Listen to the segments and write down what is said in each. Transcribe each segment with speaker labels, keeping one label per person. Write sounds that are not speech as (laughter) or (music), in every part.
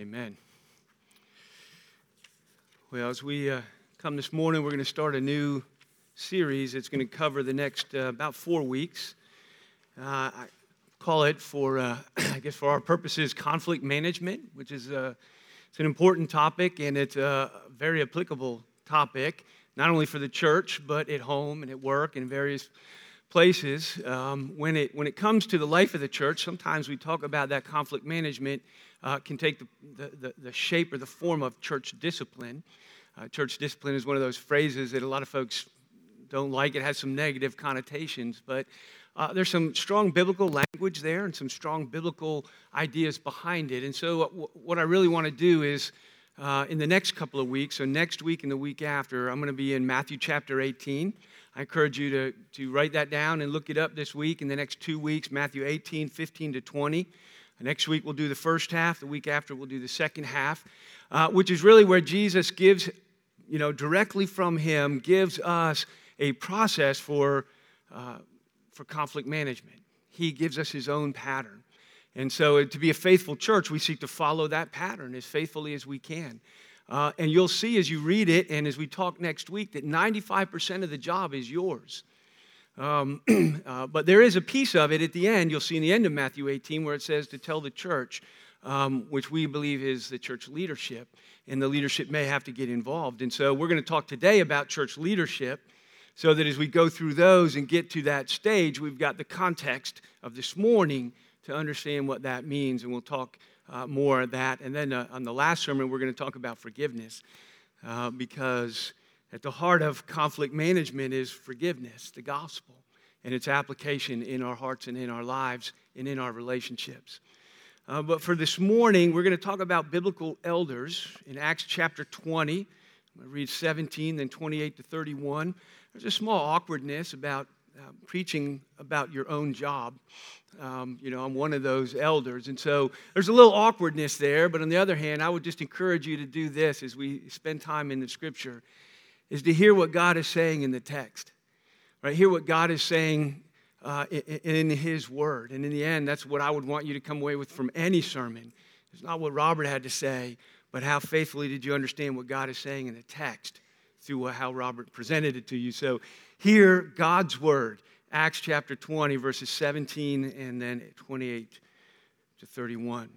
Speaker 1: Amen. Well, as we uh, come this morning, we're going to start a new series. It's going to cover the next uh, about four weeks. Uh, I call it for, uh, (clears throat) I guess, for our purposes, conflict management, which is uh, it's an important topic and it's a very applicable topic, not only for the church but at home and at work and various places. Um, when it when it comes to the life of the church, sometimes we talk about that conflict management uh, can take the, the, the, shape or the form of church discipline. Uh, church discipline is one of those phrases that a lot of folks don't like. It has some negative connotations, but uh, there's some strong biblical language there and some strong biblical ideas behind it. And so, w- what I really want to do is uh, in the next couple of weeks, so next week and the week after, I'm going to be in Matthew chapter 18. I encourage you to, to write that down and look it up this week. In the next two weeks, Matthew 18, 15 to 20. Next week, we'll do the first half. The week after, we'll do the second half, uh, which is really where Jesus gives, you know, directly from Him, gives us a process for, uh, for conflict management. He gives us His own pattern. And so, to be a faithful church, we seek to follow that pattern as faithfully as we can. Uh, and you'll see as you read it and as we talk next week that 95% of the job is yours. Um, (clears throat) uh, but there is a piece of it at the end, you'll see in the end of Matthew 18, where it says to tell the church, um, which we believe is the church leadership, and the leadership may have to get involved. And so we're going to talk today about church leadership, so that as we go through those and get to that stage, we've got the context of this morning to understand what that means, and we'll talk uh, more of that. And then uh, on the last sermon, we're going to talk about forgiveness, uh, because at the heart of conflict management is forgiveness, the gospel, and its application in our hearts and in our lives and in our relationships. Uh, but for this morning, we're going to talk about biblical elders in Acts chapter 20. I'm going to read 17, then 28 to 31. There's a small awkwardness about uh, preaching about your own job. Um, you know, I'm one of those elders. And so there's a little awkwardness there. But on the other hand, I would just encourage you to do this as we spend time in the scripture is to hear what God is saying in the text, right? Hear what God is saying uh, in, in His Word. And in the end, that's what I would want you to come away with from any sermon. It's not what Robert had to say, but how faithfully did you understand what God is saying in the text through how Robert presented it to you. So hear God's Word, Acts chapter 20, verses 17 and then 28 to 31.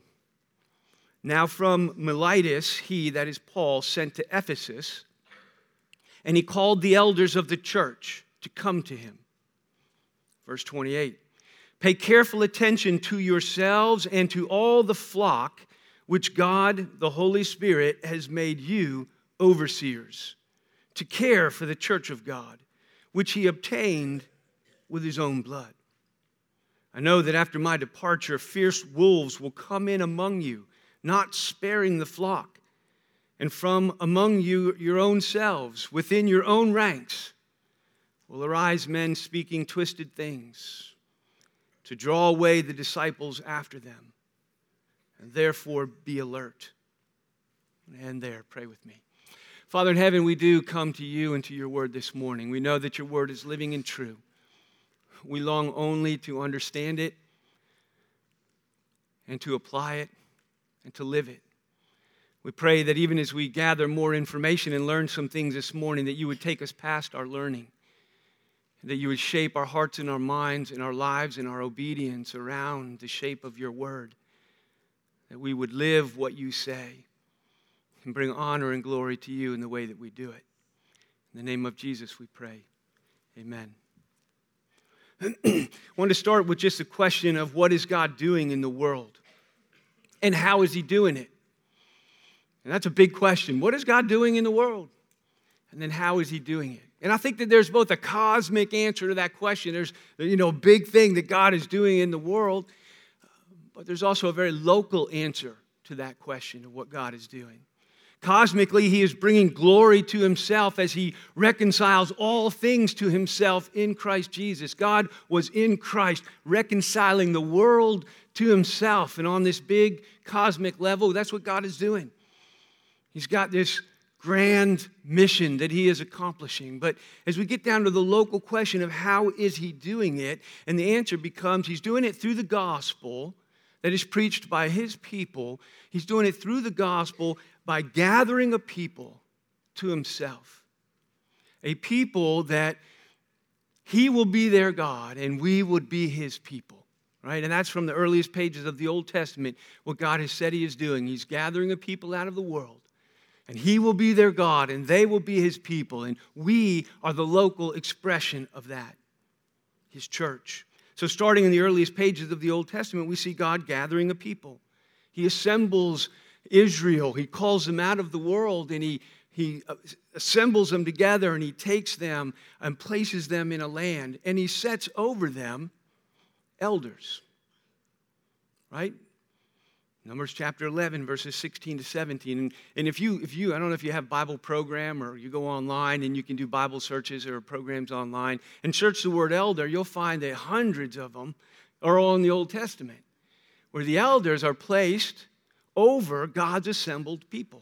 Speaker 1: Now from Miletus, he, that is Paul, sent to Ephesus and he called the elders of the church to come to him. Verse 28 Pay careful attention to yourselves and to all the flock which God, the Holy Spirit, has made you overseers to care for the church of God, which he obtained with his own blood. I know that after my departure, fierce wolves will come in among you, not sparing the flock and from among you your own selves, within your own ranks, will arise men speaking twisted things to draw away the disciples after them. And therefore be alert. And there, pray with me. Father in heaven, we do come to you and to your word this morning. We know that your word is living and true. We long only to understand it and to apply it and to live it. We pray that even as we gather more information and learn some things this morning, that you would take us past our learning, that you would shape our hearts and our minds and our lives and our obedience around the shape of your word, that we would live what you say and bring honor and glory to you in the way that we do it. In the name of Jesus, we pray. Amen. I (clears throat) want to start with just a question of what is God doing in the world and how is he doing it? And that's a big question. What is God doing in the world? And then how is he doing it? And I think that there's both a cosmic answer to that question. There's, you know, a big thing that God is doing in the world, but there's also a very local answer to that question of what God is doing. Cosmically, he is bringing glory to himself as he reconciles all things to himself in Christ Jesus. God was in Christ, reconciling the world to himself. And on this big cosmic level, that's what God is doing. He's got this grand mission that he is accomplishing. But as we get down to the local question of how is he doing it, and the answer becomes he's doing it through the gospel, that is preached by his people. He's doing it through the gospel by gathering a people to himself. A people that he will be their God and we would be his people. Right? And that's from the earliest pages of the Old Testament, what God has said he is doing. He's gathering a people out of the world, and he will be their God, and they will be his people. And we are the local expression of that, his church. So, starting in the earliest pages of the Old Testament, we see God gathering a people. He assembles Israel, he calls them out of the world, and he he uh, assembles them together and he takes them and places them in a land and he sets over them elders. Right? Numbers chapter 11, verses 16 to 17. And, and if, you, if you, I don't know if you have Bible program or you go online and you can do Bible searches or programs online and search the word elder, you'll find that hundreds of them are all in the Old Testament, where the elders are placed over God's assembled people.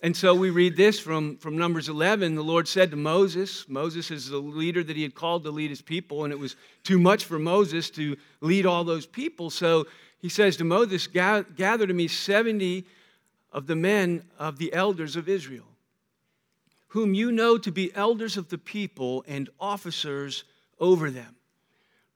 Speaker 1: And so we read this from, from Numbers 11. The Lord said to Moses, Moses is the leader that he had called to lead his people, and it was too much for Moses to lead all those people. So he says to Moses, Gather to me 70 of the men of the elders of Israel, whom you know to be elders of the people and officers over them.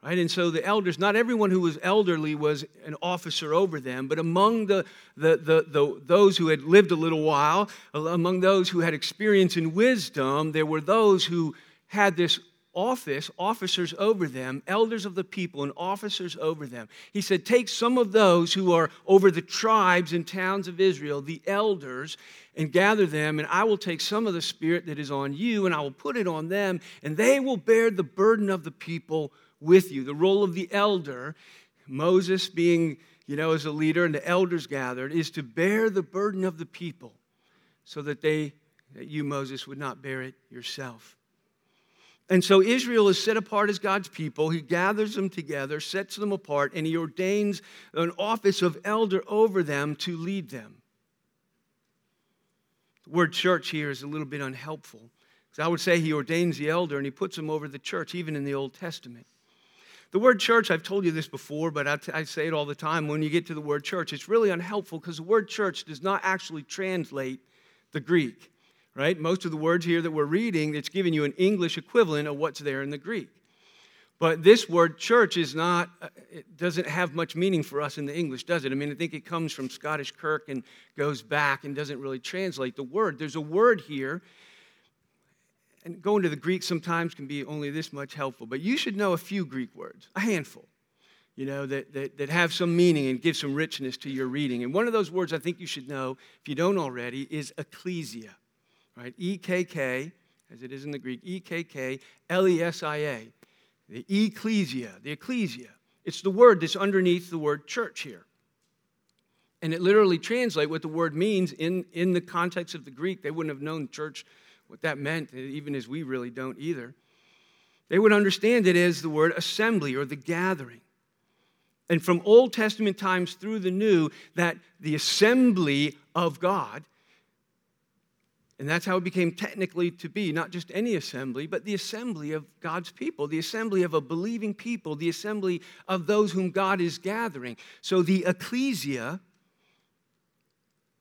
Speaker 1: Right? And so the elders, not everyone who was elderly was an officer over them, but among the, the, the, the, those who had lived a little while, among those who had experience and wisdom, there were those who had this office, officers over them, elders of the people, and officers over them. He said, Take some of those who are over the tribes and towns of Israel, the elders, and gather them, and I will take some of the spirit that is on you, and I will put it on them, and they will bear the burden of the people with you. The role of the elder, Moses being, you know, as a leader and the elders gathered, is to bear the burden of the people so that they, that you, Moses, would not bear it yourself. And so Israel is set apart as God's people. He gathers them together, sets them apart, and he ordains an office of elder over them to lead them. The word church here is a little bit unhelpful. Because I would say he ordains the elder and he puts them over the church, even in the Old Testament. The word church, I've told you this before, but I, t- I say it all the time. When you get to the word church, it's really unhelpful because the word church does not actually translate the Greek, right? Most of the words here that we're reading, it's giving you an English equivalent of what's there in the Greek. But this word church is not, uh, it doesn't have much meaning for us in the English, does it? I mean, I think it comes from Scottish Kirk and goes back and doesn't really translate the word. There's a word here and going to the Greek sometimes can be only this much helpful, but you should know a few Greek words, a handful, you know, that, that, that have some meaning and give some richness to your reading. And one of those words I think you should know, if you don't already, is ecclesia, right? E K K, as it is in the Greek, E K K L E S I A. The ecclesia, the ecclesia. It's the word that's underneath the word church here. And it literally translates what the word means in, in the context of the Greek. They wouldn't have known church what that meant, even as we really don't either. They would understand it as the word assembly or the gathering. And from Old Testament times through the New, that the assembly of God, and that's how it became technically to be, not just any assembly, but the assembly of God's people, the assembly of a believing people, the assembly of those whom God is gathering. So the ecclesia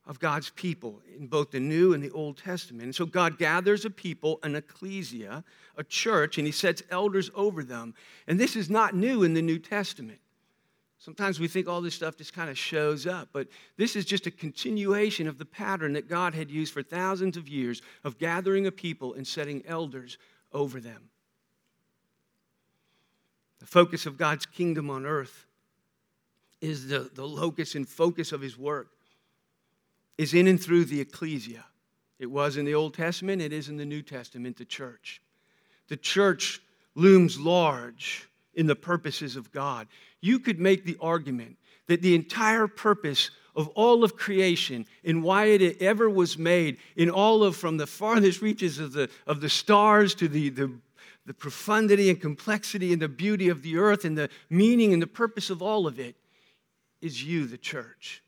Speaker 1: of God's people in both the New and the Old Testament. And so God gathers a people, an ecclesia, a church, and he sets elders over them. And this is not new in the New Testament. Sometimes we think all this stuff just kind of shows up, but this is just a continuation of the pattern that God had used for thousands of years of gathering a people and setting elders over them. The focus of God's kingdom on earth is the, the locus and focus of his work is in and through the ecclesia. It was in the Old Testament, it is in the New Testament, the church. The church looms large in the purposes of God. You could make the argument that the entire purpose of all of creation and why it ever was made, in all of from the farthest reaches of the, of the stars to the, the, the profundity and complexity and the beauty of the earth and the meaning and the purpose of all of it, is you, the church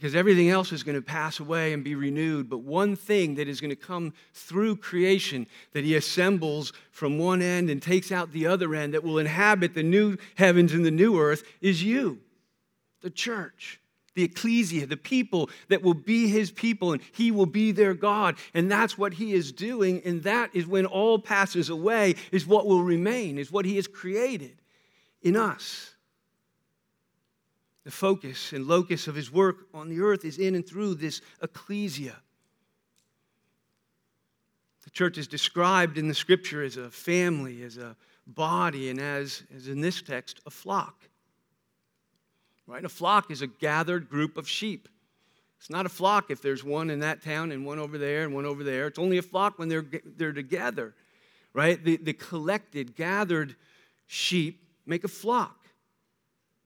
Speaker 1: because everything else is going to pass away and be renewed. But one thing that is going to come through creation that he assembles from one end and takes out the other end that will inhabit the new heavens and the new earth is you, the church. The ecclesia, the people that will be his people, and he will be their God. And that's what he is doing. And that is when all passes away, is what will remain, is what he has created in us. The focus and locus of his work on the earth is in and through this ecclesia. The church is described in the scripture as a family, as a body, and as, as in this text, a flock. Right? A flock is a gathered group of sheep. It's not a flock if there's one in that town and one over there and one over there. It's only a flock when they're, they're together, right? The, the collected, gathered sheep make a flock.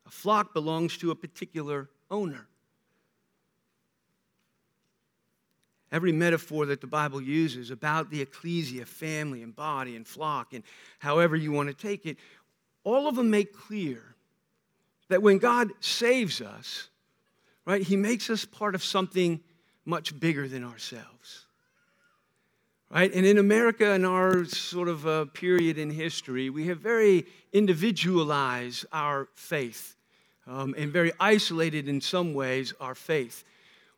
Speaker 1: A flock belongs to a particular owner. Every metaphor that the Bible uses about the ecclesia, family and body and flock, and however you want to take it, all of them make clear that when God saves us, right, He makes us part of something much bigger than ourselves. Right? And in America, in our sort of uh, period in history, we have very individualized our faith um, and very isolated in some ways our faith.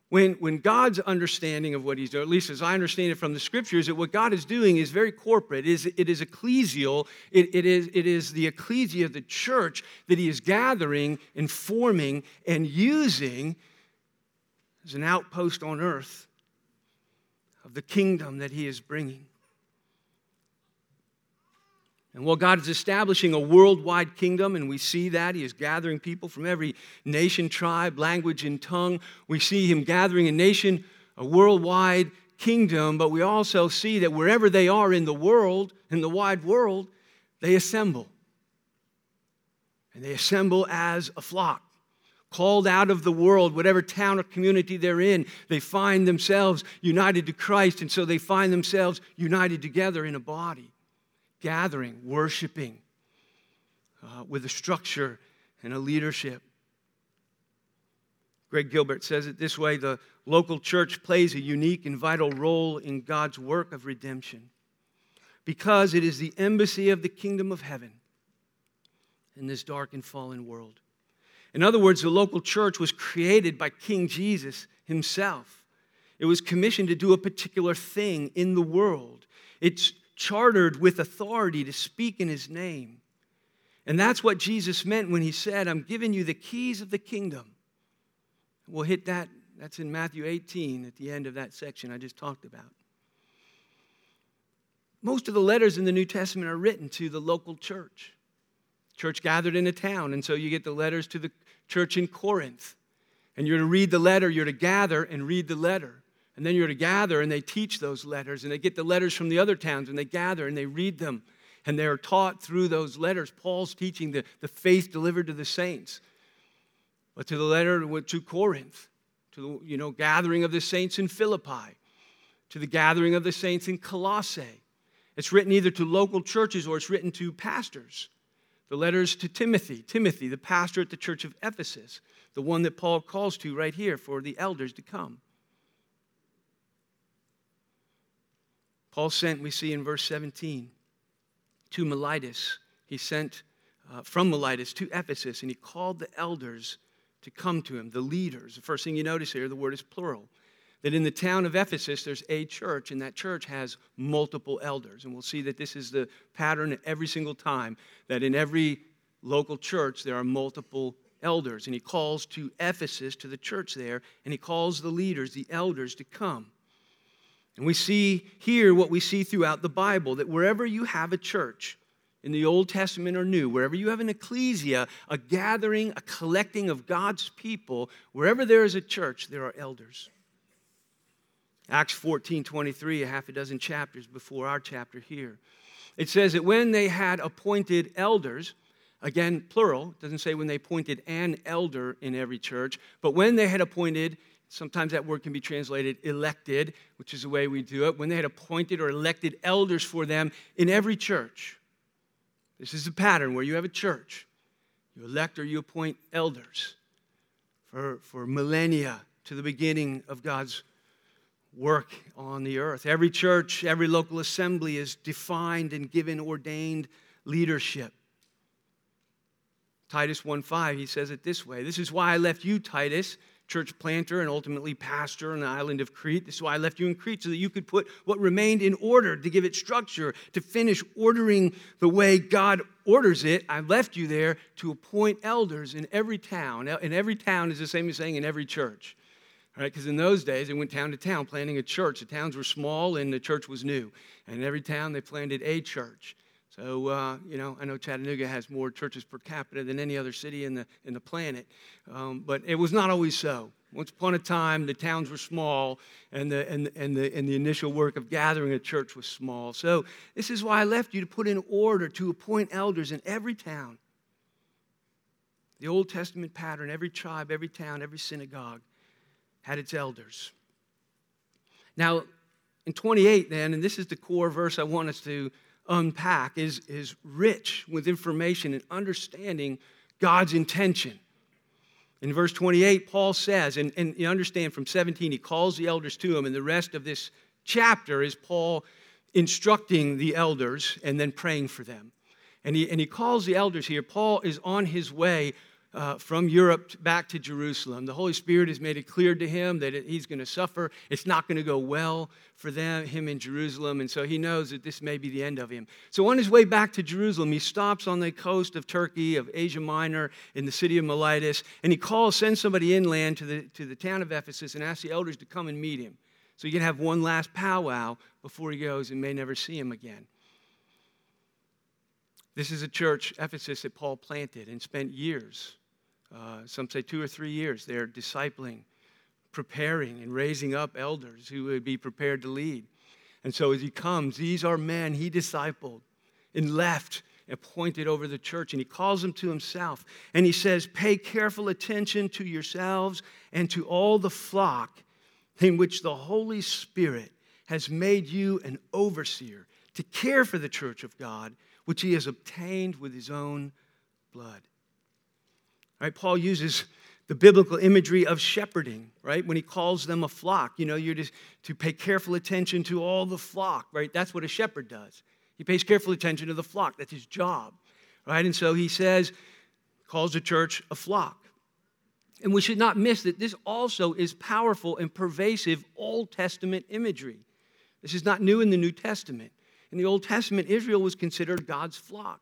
Speaker 1: When, when God's understanding of what he's doing, at least as I understand it from the scriptures, that what God is doing is very corporate. It is, it is ecclesial. It, it, is, it is the ecclesia, the church, that he is gathering and forming and using as an outpost on earth of the kingdom that he is bringing. And while God is establishing a worldwide kingdom, and we see that, He is gathering people from every nation, tribe, language, and tongue. We see Him gathering a nation, a worldwide kingdom, but we also see that wherever they are in the world, in the wide world, they assemble. And they assemble as a flock. Called out of the world, whatever town or community they're in, they find themselves united to Christ, and so they find themselves united together in a body gathering, worshiping uh, with a structure and a leadership. Greg Gilbert says it this way the local church plays a unique and vital role in God's work of redemption because it is the embassy of the kingdom of heaven in this dark and fallen world. In other words, the local church was created by King Jesus himself. It was commissioned to do a particular thing in the world. It's chartered with authority to speak in his name. And that's what Jesus meant when he said, I'm giving you the keys of the kingdom. We'll hit that. That's in Matthew 18 at the end of that section I just talked about. Most of the letters in the New Testament are written to the local church. Church gathered in a town, and so you get the letters to the church in Corinth. And you're to read the letter, you're to gather and read the letter. And then you're to gather and they teach those letters and they get the letters from the other towns and they gather and they read them and they're taught through those letters. Paul's teaching the, the faith delivered to the saints. But to the letter to Corinth, to the you know, gathering of the saints in Philippi, to the gathering of the saints in Colossae. It's written either to local churches or it's written to pastors. The letters to Timothy, Timothy, the pastor at the church of Ephesus, the one that Paul calls to right here for the elders to come. Paul sent, we see in verse 17, to Miletus. He sent uh, from Miletus to Ephesus, and he called the elders to come to him, the leaders. The first thing you notice here, the word is plural. That in the town of Ephesus, there's a church, and that church has multiple elders. And we'll see that this is the pattern every single time, that in every local church, there are multiple elders. And he calls to Ephesus, to the church there, and he calls the leaders, the elders, to come. And we see here what we see throughout the Bible that wherever you have a church, in the Old Testament or New, wherever you have an ecclesia, a gathering, a collecting of God's people, wherever there is a church, there are elders. Acts 14 23, a half a dozen chapters before our chapter here. It says that when they had appointed elders, again, plural, doesn't say when they appointed an elder in every church, but when they had appointed Sometimes that word can be translated elected, which is the way we do it, when they had appointed or elected elders for them in every church. This is a pattern where you have a church, you elect or you appoint elders for, for millennia to the beginning of God's work on the earth. Every church, every local assembly is defined and given ordained leadership. Titus 1:5 he says it this way. This is why I left you Titus church planter and ultimately pastor on the island of Crete. This is why I left you in Crete, so that you could put what remained in order, to give it structure, to finish ordering the way God orders it. I left you there to appoint elders in every town. In every town is the same as saying in every church. Right? Because in those days, they went town to town planting a church. The towns were small and the church was new. And in every town, they planted a church. So, uh, you know, I know Chattanooga has more churches per capita than any other city in the, in the planet, um, but it was not always so. Once upon a time, the towns were small, and the, and, and, the, and the initial work of gathering a church was small. So, this is why I left you to put in order to appoint elders in every town. The Old Testament pattern, every tribe, every town, every synagogue had its elders. Now, in 28, then, and this is the core verse I want us to unpack is, is rich with information and understanding God's intention. In verse 28, Paul says, and, and you understand from 17, he calls the elders to him, and the rest of this chapter is Paul instructing the elders and then praying for them. And he, and he calls the elders here. Paul is on his way uh, from Europe back to Jerusalem. The Holy Spirit has made it clear to him that he's going to suffer. It's not going to go well for them, him in Jerusalem, and so he knows that this may be the end of him. So on his way back to Jerusalem, he stops on the coast of Turkey, of Asia Minor, in the city of Miletus, and he calls, sends somebody inland to the, to the town of Ephesus and asks the elders to come and meet him. So he can have one last powwow before he goes and may never see him again. This is a church, Ephesus, that Paul planted and spent years, uh, some say two or three years, there discipling, preparing, and raising up elders who would be prepared to lead. And so as he comes, these are men he discipled and left and pointed over the church. And he calls them to himself. And he says, Pay careful attention to yourselves and to all the flock in which the Holy Spirit has made you an overseer to care for the church of God which he has obtained with his own blood. Right? Paul uses the biblical imagery of shepherding, right? When he calls them a flock, you know, you're just to pay careful attention to all the flock, right? That's what a shepherd does. He pays careful attention to the flock. That's his job, right? And so he says, calls the church a flock. And we should not miss that this also is powerful and pervasive Old Testament imagery. This is not new in the New Testament. In the Old Testament, Israel was considered God's flock.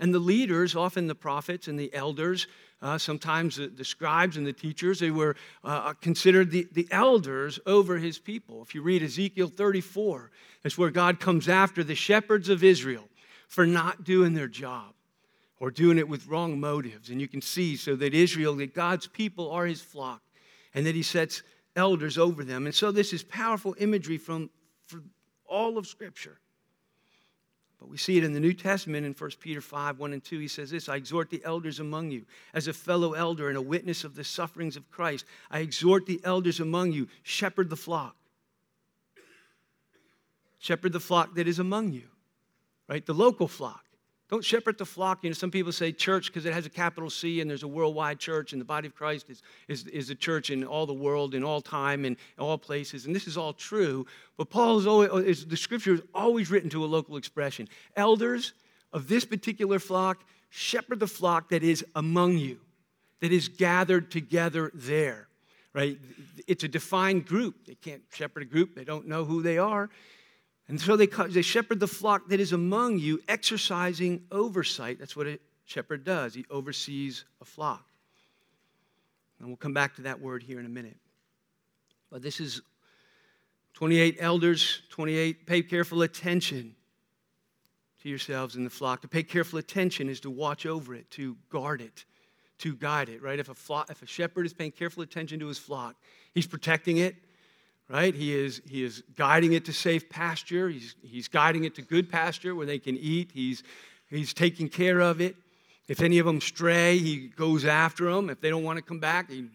Speaker 1: And the leaders, often the prophets and the elders, uh, sometimes the, the, scribes and the teachers, they were uh, considered the, the elders over his people. If you read Ezekiel 34, that's where God comes after the shepherds of Israel for not doing their job or doing it with wrong motives. And you can see so that Israel, that God's people are his flock, and that he sets elders over them. And so this is powerful imagery from, from all of Scripture. But we see it in the New Testament in 1 Peter 5 1 and 2. He says this I exhort the elders among you, as a fellow elder and a witness of the sufferings of Christ. I exhort the elders among you, shepherd the flock. Shepherd the flock that is among you, right? The local flock. Don't shepherd the flock. You know, some people say church because it has a capital C and there's a worldwide church, and the body of Christ is, is, is a church in all the world, in all time, in all places. And this is all true. But Paul is always, the scripture is always written to a local expression. Elders of this particular flock, shepherd the flock that is among you, that is gathered together there, right? It's a defined group. They can't shepherd a group, they don't know who they are. And so they, they shepherd the flock that is among you, exercising oversight. That's what a shepherd does, he oversees a flock. And we'll come back to that word here in a minute. But this is 28 elders, 28, pay careful attention to yourselves in the flock. To pay careful attention is to watch over it, to guard it, to guide it, right? If a, flock, if a shepherd is paying careful attention to his flock, he's protecting it, right? He is, he is guiding it to safe pasture. He's, he's guiding it to good pasture where they can eat. He's, he's taking care of it. If any of them stray, he goes after them. If they don't want to come back, he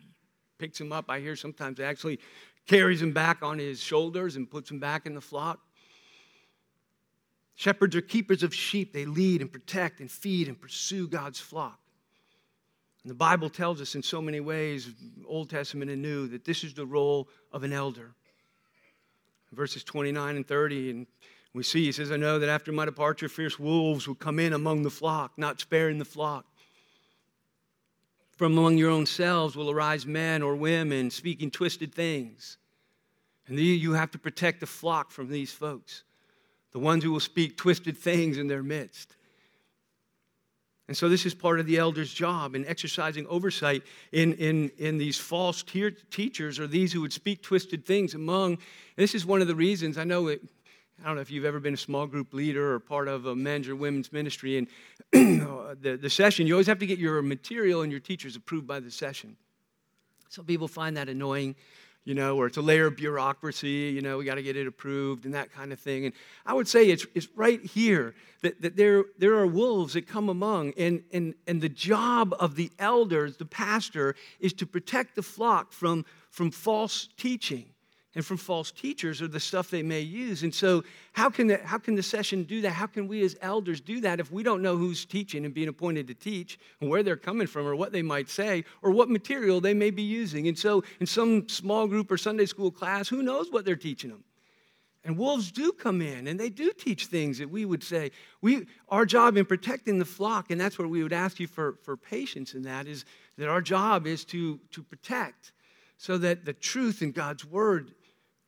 Speaker 1: picks them up. I hear sometimes actually carries them back on his shoulders and puts them back in the flock. Shepherds are keepers of sheep. They lead and protect and feed and pursue God's flock. And the Bible tells us in so many ways, Old Testament and New, that this is the role of an elder. Verses 29 and 30, and we see, he says, I know that after my departure, fierce wolves will come in among the flock, not sparing the flock. From among your own selves will arise men or women speaking twisted things. And you have to protect the flock from these folks, the ones who will speak twisted things in their midst. And so, this is part of the elder's job in exercising oversight in, in, in these false te- teachers or these who would speak twisted things among. This is one of the reasons I know it, I don't know if you've ever been a small group leader or part of a men's or women's ministry. And (clears throat) uh, the, the session, you always have to get your material and your teachers approved by the session. Some people find that annoying you know, or it's a layer of bureaucracy, you know, we got to get it approved and that kind of thing. And I would say it's, it's right here that, that there, there are wolves that come among, and, and, and the job of the elders, the pastor, is to protect the flock from, from false teaching and from false teachers or the stuff they may use. And so, how can, the, how can the session do that? How can we as elders do that if we don't know who's teaching and being appointed to teach and where they're coming from or what they might say or what material they may be using? And so, in some small group or Sunday school class, who knows what they're teaching them? And wolves do come in and they do teach things that we would say, we, our job in protecting the flock, and that's where we would ask you for, for patience in that, is that our job is to, to protect so that the truth in God's word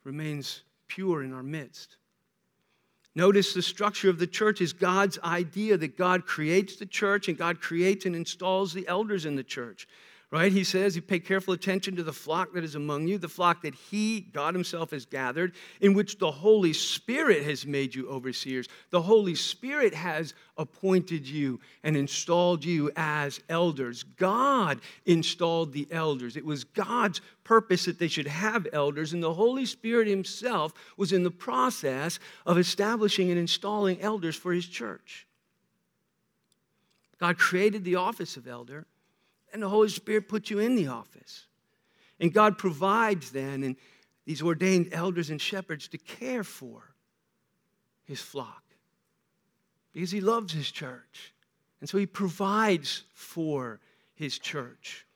Speaker 1: remains pure in our midst. Notice the structure of the church is God's idea that God creates the church and God creates and installs the elders in the church right? He says, You pay careful attention to the flock that is among you, the flock that He, God Himself, has gathered, in which the Holy Spirit has made you overseers. The Holy Spirit has appointed you and installed you as elders. God installed the elders. It was God's purpose that they should have elders, and the Holy Spirit Himself was in the process of establishing and installing elders for His church. God created the office of elder and the Holy Spirit puts you in the office. And God provides then and these ordained elders and shepherds to care for his flock because he loves his church. And so he provides for his church.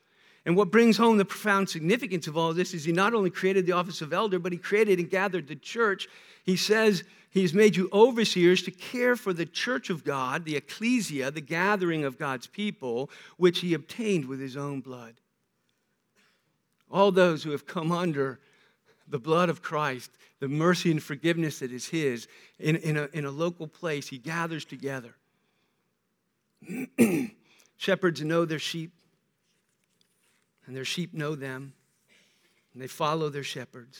Speaker 1: And what brings home the profound significance of all this is he not only created the office of elder, but he created and gathered the church. He says he's made you overseers to care for the church of God, the ecclesia, the gathering of God's people, which he obtained with his own blood. All those who have come under the blood of Christ, the mercy and forgiveness that is his, in, in, a, in a local place, he gathers together. (clears throat) Shepherds know their sheep and their sheep know them, and they follow their shepherds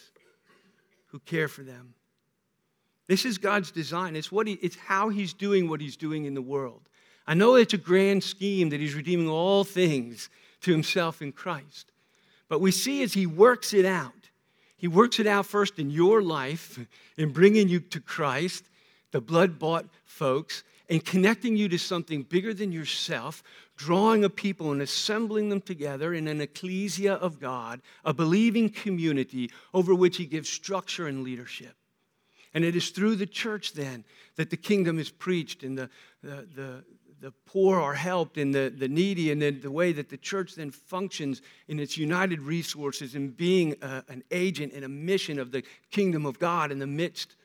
Speaker 1: who care for them. This is God's design. It's, what he, it's how He's doing what He's doing in the world. I know it's a grand scheme that He's redeeming all things to Himself in Christ. But we see as He works it out, He works it out first in your life, (laughs) in bringing you to Christ, the blood bought folks, and connecting you to something bigger than yourself, drawing a people and assembling them together in an ecclesia of God, a believing community over which He gives structure and leadership. And it is through the church then that the kingdom is preached and the, the, the, the poor are helped and the, the needy, and then the way that the church then functions in its united resources in being a, an agent and a mission of the kingdom of God in the midst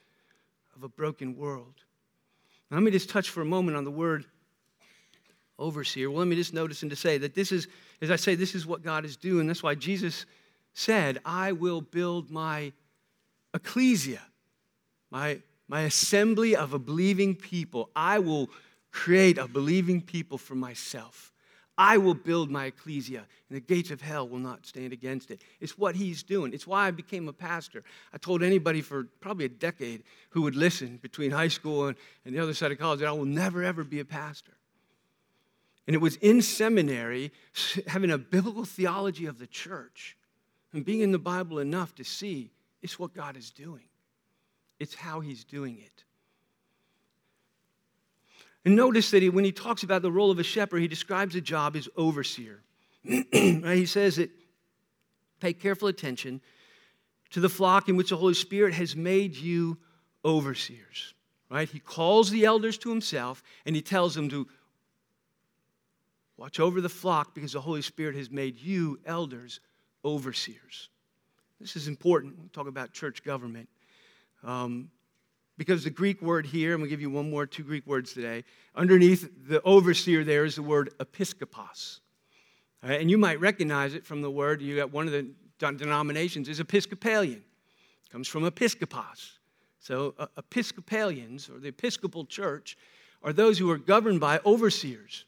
Speaker 1: of a broken world. Now, let me just touch for a moment on the word overseer. Well, let me just notice and to say that this is, as I say, this is what God is doing. That's why Jesus said, I will build my ecclesia, my, my assembly of a believing people. I will create a believing people for myself. I will build my ecclesia, and the gates of hell will not stand against it. It's what he's doing. It's why I became a pastor. I told anybody for probably a decade who would listen between high school and, and the other side of college that I will never, ever be a pastor. And it was in seminary, having a biblical theology of the church and being in the Bible enough to see it's what God is doing, it's how He's doing it. And notice that he, when he talks about the role of a shepherd, he describes the job as overseer. (clears throat) He says that pay careful attention to the flock in which the Holy Spirit has made you overseers. Right? He calls the elders to himself and he tells them to Watch over the flock because the Holy Spirit has made you elders, overseers. This is important. We'll talk about church government. Um, because the Greek word here, I'm going to give you one more, two Greek words today. Underneath the overseer there is the word episkopos. And you might recognize it from the word, you got one of the denominations is Episcopalian. It comes from episkopos. So uh, Episcopalians, or the Episcopal Church, are those who are governed by overseers.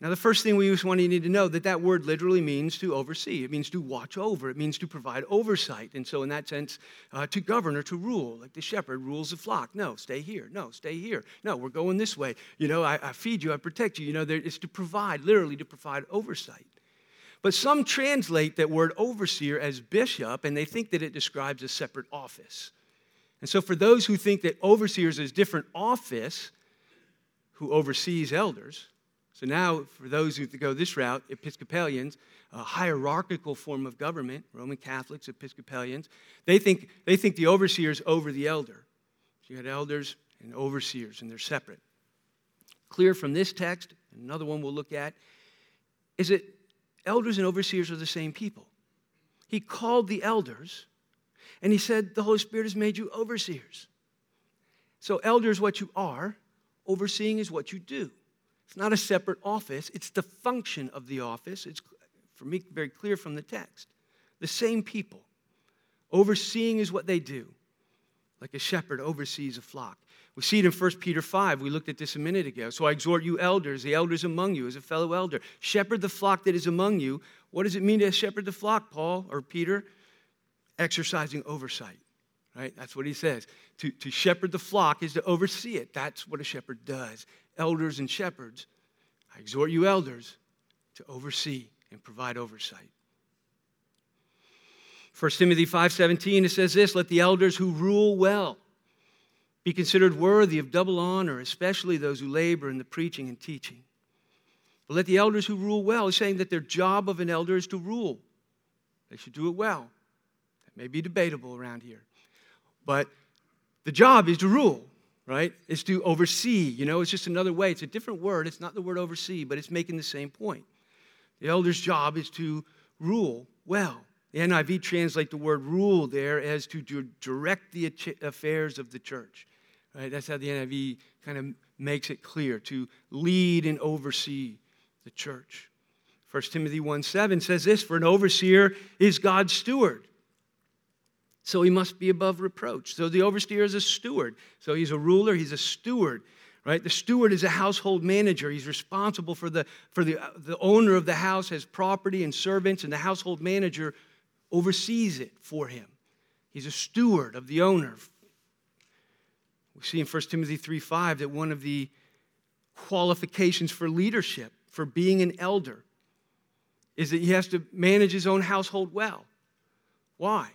Speaker 1: Now, the first thing we just want you need to know that that word literally means to oversee. It means to watch over. It means to provide oversight. And so, in that sense, uh, to govern or to rule, like the shepherd rules the flock. No, stay here. No, stay here. No, we're going this way. You know, I, I feed you, I protect you. You know, there, it's to provide, literally to provide oversight. But some translate that word overseer as bishop, and they think that it describes a separate office. And so, for those who think that overseers is different office, who oversees elders, so now, for those who go this route, Episcopalians, a hierarchical form of government, Roman Catholics, Episcopalians, they think, they think the overseer is over the elder. So you had elders and overseers, and they're separate. Clear from this text, another one we'll look at, is that elders and overseers are the same people. He called the elders, and he said, The Holy Spirit has made you overseers. So, elder is what you are, overseeing is what you do. It's not a separate office, it's the function of the office. It's, for me, very clear from the text. The same people. Overseeing is what they do, like a shepherd oversees a flock. We see it in 1 Peter 5. We looked at this a minute ago. So I exhort you, elders, the elders among you, as a fellow elder, shepherd the flock that is among you. What does it mean to shepherd the flock, Paul or Peter? Exercising oversight, right? That's what he says. To, to shepherd the flock is to oversee it. That's what a shepherd does elders and shepherds, I exhort you, elders, to oversee and provide oversight. 1 Timothy 5:17 it says this, let the elders who rule well be considered worthy of double honor, especially those who labor in the preaching and teaching. But let the elders who rule well, he's saying that their job of an elder is to rule. They should do it well. That may be debatable around here. But the job is to rule right? Is to oversee. You know, it's just another way. It's a different word. It's not the word oversee, but it's making the same point. The elder's job is to rule well. The NIV translate the word rule there as to direct the affairs of the church. Right? That's how the NIV kind of makes it clear to lead and oversee the church. 1 Timothy 1 7 says this For an overseer is God's steward so he must be above reproach. So the overseer is a steward. So he's a ruler, he's a steward, right? The steward is a household manager. He's responsible for the, for the, the owner of the house has property and servants, and the household manager oversees it for him. He's a steward of the owner. We see in 1 Timothy 3 5 that one of the qualifications for leadership, for being an elder, is that he has to manage his own household well. Why?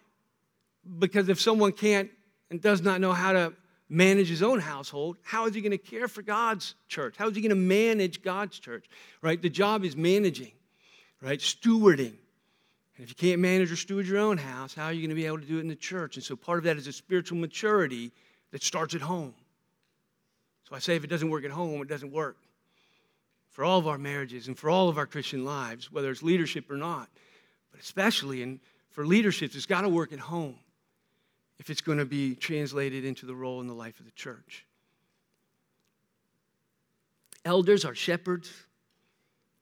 Speaker 1: Because if someone can't and does not know how to manage his own household, how is he going to care for God's church? How is he going to manage God's church? Right? The job is managing, right? Stewarding. And if you can't manage or steward your own house, how are you going to be able to do it in the church? And so part of that is a spiritual maturity that starts at home. So I say if it doesn't work at home, it doesn't work. For all of our marriages and for all of our Christian lives, whether it's leadership or not, but especially in, for leadership, it's got to work at home if it's going to be translated into the role in the life of the church. Elders are shepherds,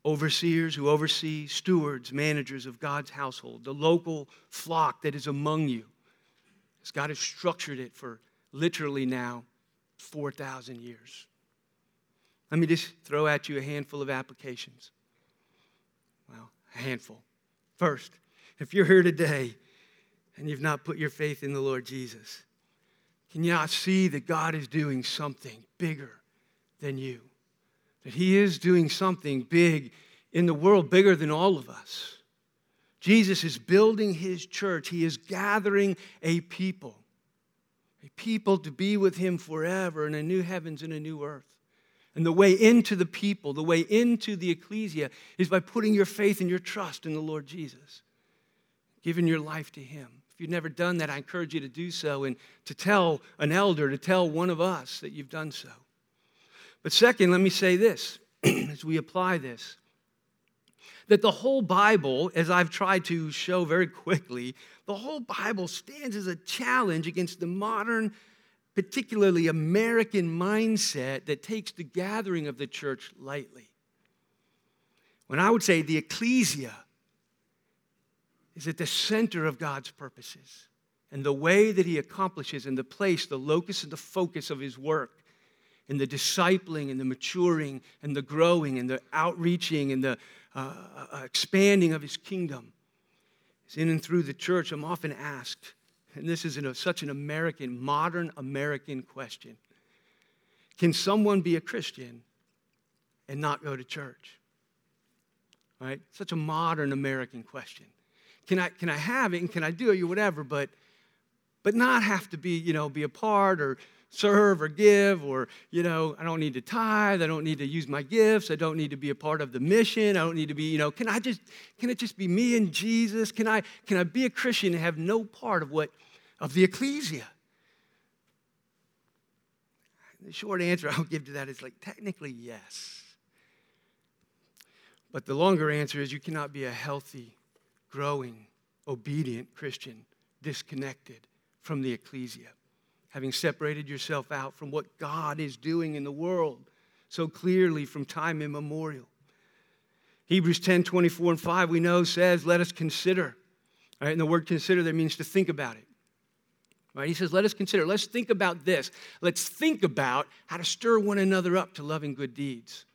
Speaker 1: overseers who oversee, stewards, managers of God's household, the local flock that is among you. As God has structured it for literally now 4,000 years. Let me just throw at you a handful of applications. Well, a handful. First, if you're here today and you've not put your faith in the Lord Jesus? Can you not see that God is doing something bigger than you? That He is doing something big in the world, bigger than all of us. Jesus is building His church, He is gathering a people, a people to be with Him forever in a new heavens and a new earth. And the way into the people, the way into the ecclesia, is by putting your faith and your trust in the Lord Jesus, giving your life to Him you've never done that, I encourage you to do so and to tell an elder, to tell one of us that you've done so. But second, let me say this (clears throat) as we apply this that the whole Bible, as I've tried to show very quickly, the whole Bible stands as a challenge against the modern, particularly American mindset that takes the gathering of the church lightly. When I would say the ecclesia is at the center of God's purposes and the way that He accomplishes and the place, the locus and the focus of His work in the discipling and the maturing and the growing and the outreaching and the uh, uh, expanding of his kingdom. is in and through the church, I'm often asked, and this is such an American, modern American question Can someone be a Christian and not go to church? Right? Such a modern American question. Can I, can I have it and can I do it or whatever, but, but not have to be, you know, be a part or serve or give or you know i don't need to tithe i don't need to use my gifts i don't need to be a part of the mission i don't need to be you know can i just can it just be me and jesus? Can i can i be a christian and have no part of what of the ecclesia? The short answer i'll give to that is like technically yes. But the longer answer is you cannot be a healthy growing obedient christian disconnected from the ecclesia having separated yourself out from what God is doing in the world so clearly from time immemorial. Hebrews 10 24 and 5, we know says, Let us consider. Right, and the word consider there means to think about it. Right? He says, Let us consider. Let's think about this. Let's think about how to stir one another up to loving good deeds.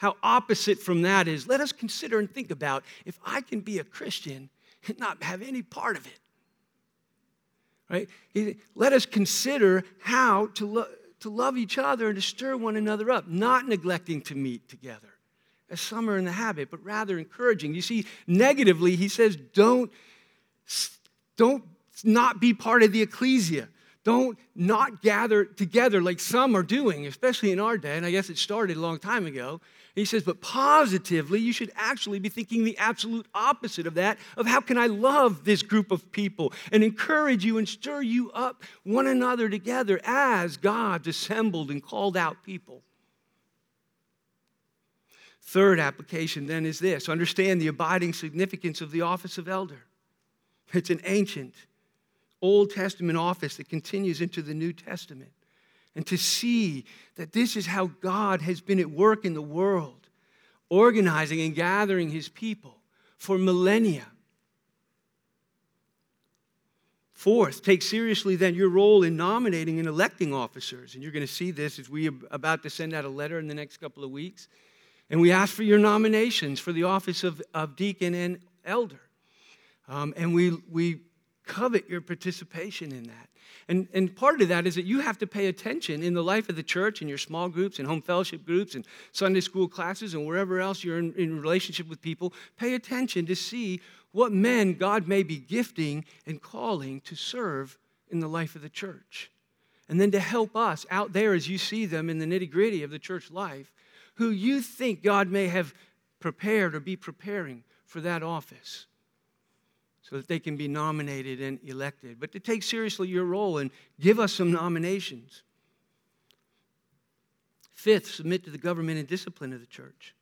Speaker 1: How opposite from that is, let us consider and think about if I can be a Christian and not have any part of it right? Let us consider how to, lo- to love each other and to stir one another up, not neglecting to meet together, as some are in the habit, but rather encouraging. You see, negatively, he says, don't, don't not be part of the ecclesia. Don't not gather together like some are doing, especially in our day. And I guess it started a long time ago. He says, but positively, you should actually be thinking the absolute opposite of that of how can I love this group of people and encourage you and stir you up one another together as God's assembled and called out people. Third application then is this understand the abiding significance of the office of elder. It's an ancient Old Testament office that continues into the New Testament and to see that this is how God has been at work in the world, organizing and gathering his people for millennia. Fourth, take seriously then your role in nominating and electing officers. And you're going to see this as we are about to send out a letter in the next couple of weeks. And we ask for your nominations for the office of, of deacon and elder. Um, and we, we covet your participation in that. And, and part of that is that you have to pay attention in the life of the church, in your small groups, and home fellowship groups, and Sunday school classes, and wherever else you're in, in relationship with people. Pay attention to see what men God may be gifting and calling to serve in the life of the church. And then to help us out there as you see them in the nitty gritty of the church life, who you think God may have prepared or be preparing for that office so that they can be nominated and elected. But to take seriously your role and give us some nominations. Fifth, submit to the government and discipline of the church.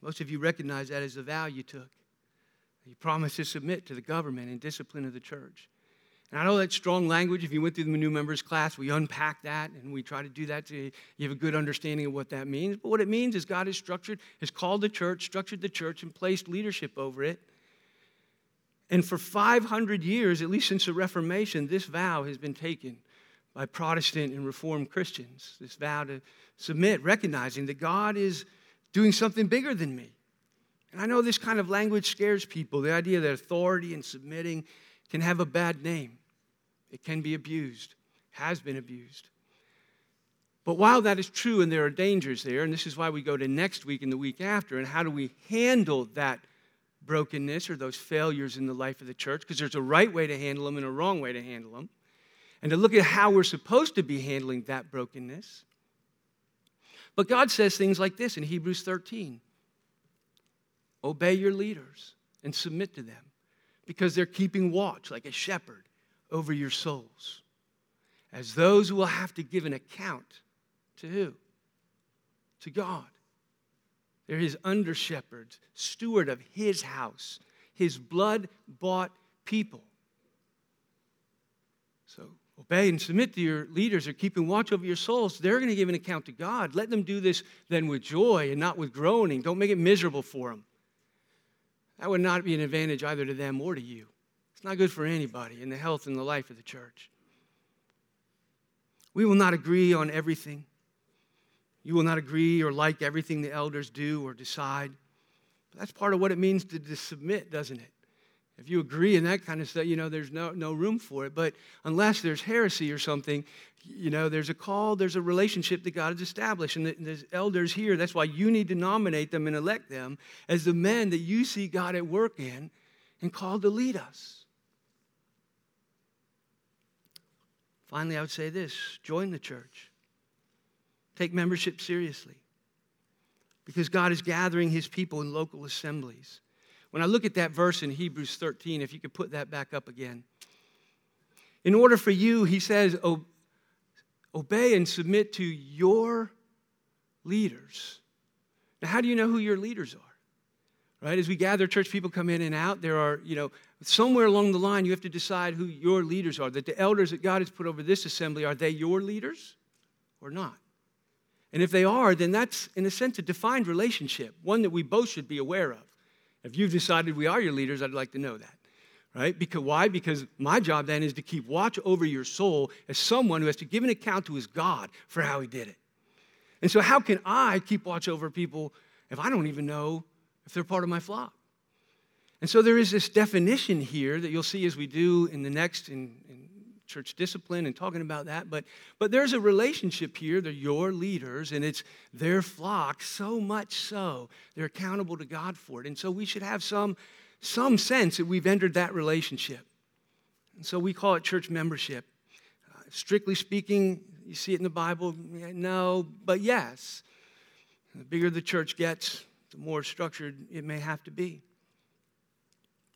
Speaker 1: Most of you recognize that as a vow you took. You promised to submit to the government and discipline of the church. And I know that's strong language. If you went through the new members class, we unpack that and we try to do that to you have a good understanding of what that means. But what it means is God has structured, has called the church, structured the church, and placed leadership over it. And for 500 years, at least since the Reformation, this vow has been taken by Protestant and Reformed Christians. This vow to submit, recognizing that God is doing something bigger than me. And I know this kind of language scares people. The idea that authority and submitting can have a bad name, it can be abused, has been abused. But while that is true and there are dangers there, and this is why we go to next week and the week after, and how do we handle that brokenness or those failures in the life of the church, because there's a right way to handle them and a wrong way to handle them, and to look at how we're supposed to be handling that brokenness. But God says things like this in Hebrews 13 Obey your leaders and submit to them, because they're keeping watch like a shepherd over your souls, as those who will have to give an account to who? To God. They're his under shepherds, steward of his house, his blood bought people. So obey and submit to your leaders They're keeping watch over your souls. They're going to give an account to God. Let them do this then with joy and not with groaning. Don't make it miserable for them. That would not be an advantage either to them or to you. It's not good for anybody in the health and the life of the church. We will not agree on everything. You will not agree or like everything the elders do or decide. But that's part of what it means to, submit, doesn't it? If you agree in that kind of stuff, you know, there's no, no room for it. But unless there's heresy or something, you know, there's a call, there's a relationship that God has established. And there's elders here. That's why you need to nominate them and elect them as the men that you see God at work in and called to lead us. Finally, I would say this join the church, take membership seriously because God is gathering his people in local assemblies. When I look at that verse in Hebrews 13, if you could put that back up again. In order for you, he says, obey and submit to your leaders. Now, how do you know who your leaders are? Right? As we gather, church people come in and out. There are, you know, somewhere along the line, you have to decide who your leaders are. That the elders that God has put over this assembly, are they your leaders or not? And if they are, then that's, in a sense, a defined relationship, one that we both should be aware of. If you've decided we are your leaders, I'd like to know that. Right? Because why? Because my job then is to keep watch over your soul as someone who has to give an account to his God for how he did it. And so, how can I keep watch over people if I don't even know if they're part of my flock? And so, there is this definition here that you'll see as we do in the next in, in church discipline and talking about that. But, but there's a relationship here. They're your leaders and it's their flock, so much so they're accountable to God for it. And so we should have some, some sense that we've entered that relationship. And so we call it church membership. Uh, strictly speaking, you see it in the Bible? No, but yes. The bigger the church gets, the more structured it may have to be.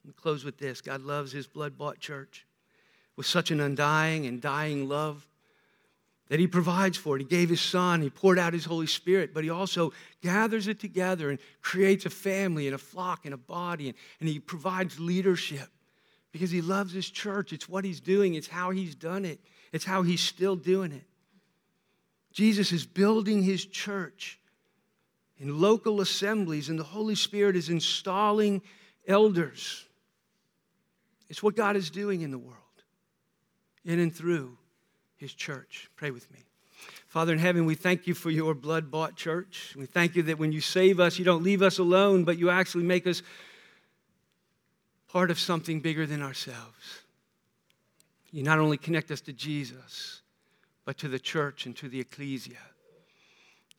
Speaker 1: Let me close with this God loves his blood bought church with such an undying and dying love that he provides for it. He gave his son, he poured out his Holy Spirit, but he also gathers it together and creates a family and a flock and a body, and, and he provides leadership because he loves his church. It's what he's doing, it's how he's done it, it's how he's still doing it. Jesus is building his church in local assemblies, and the Holy Spirit is installing elders. It's what God is doing in the world in and through his church. Pray with me. Father in heaven, we thank you for your blood bought church. We thank you that when you save us, you don't leave us alone, but you actually make us part of something bigger than ourselves. You not only connect us to Jesus, but to the church and to the ecclesia.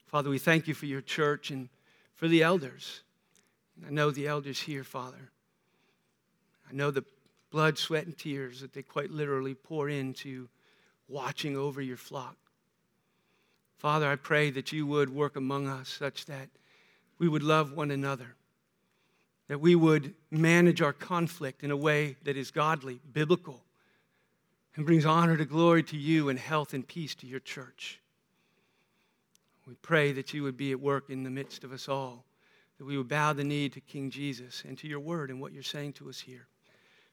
Speaker 1: Father, we thank you for your church and for the elders. I know the elders here, Father. I know the blood, sweat, and tears that they quite literally pour into watching over your flock. Father, I pray that you would work among us such that we would love one another, that we would manage our conflict in a way that is godly, biblical, and brings honor to glory to you and health and peace to your church. We pray that you would be at work in the midst of us all, that we would bow the knee to King Jesus and to your word and what you're saying to us here.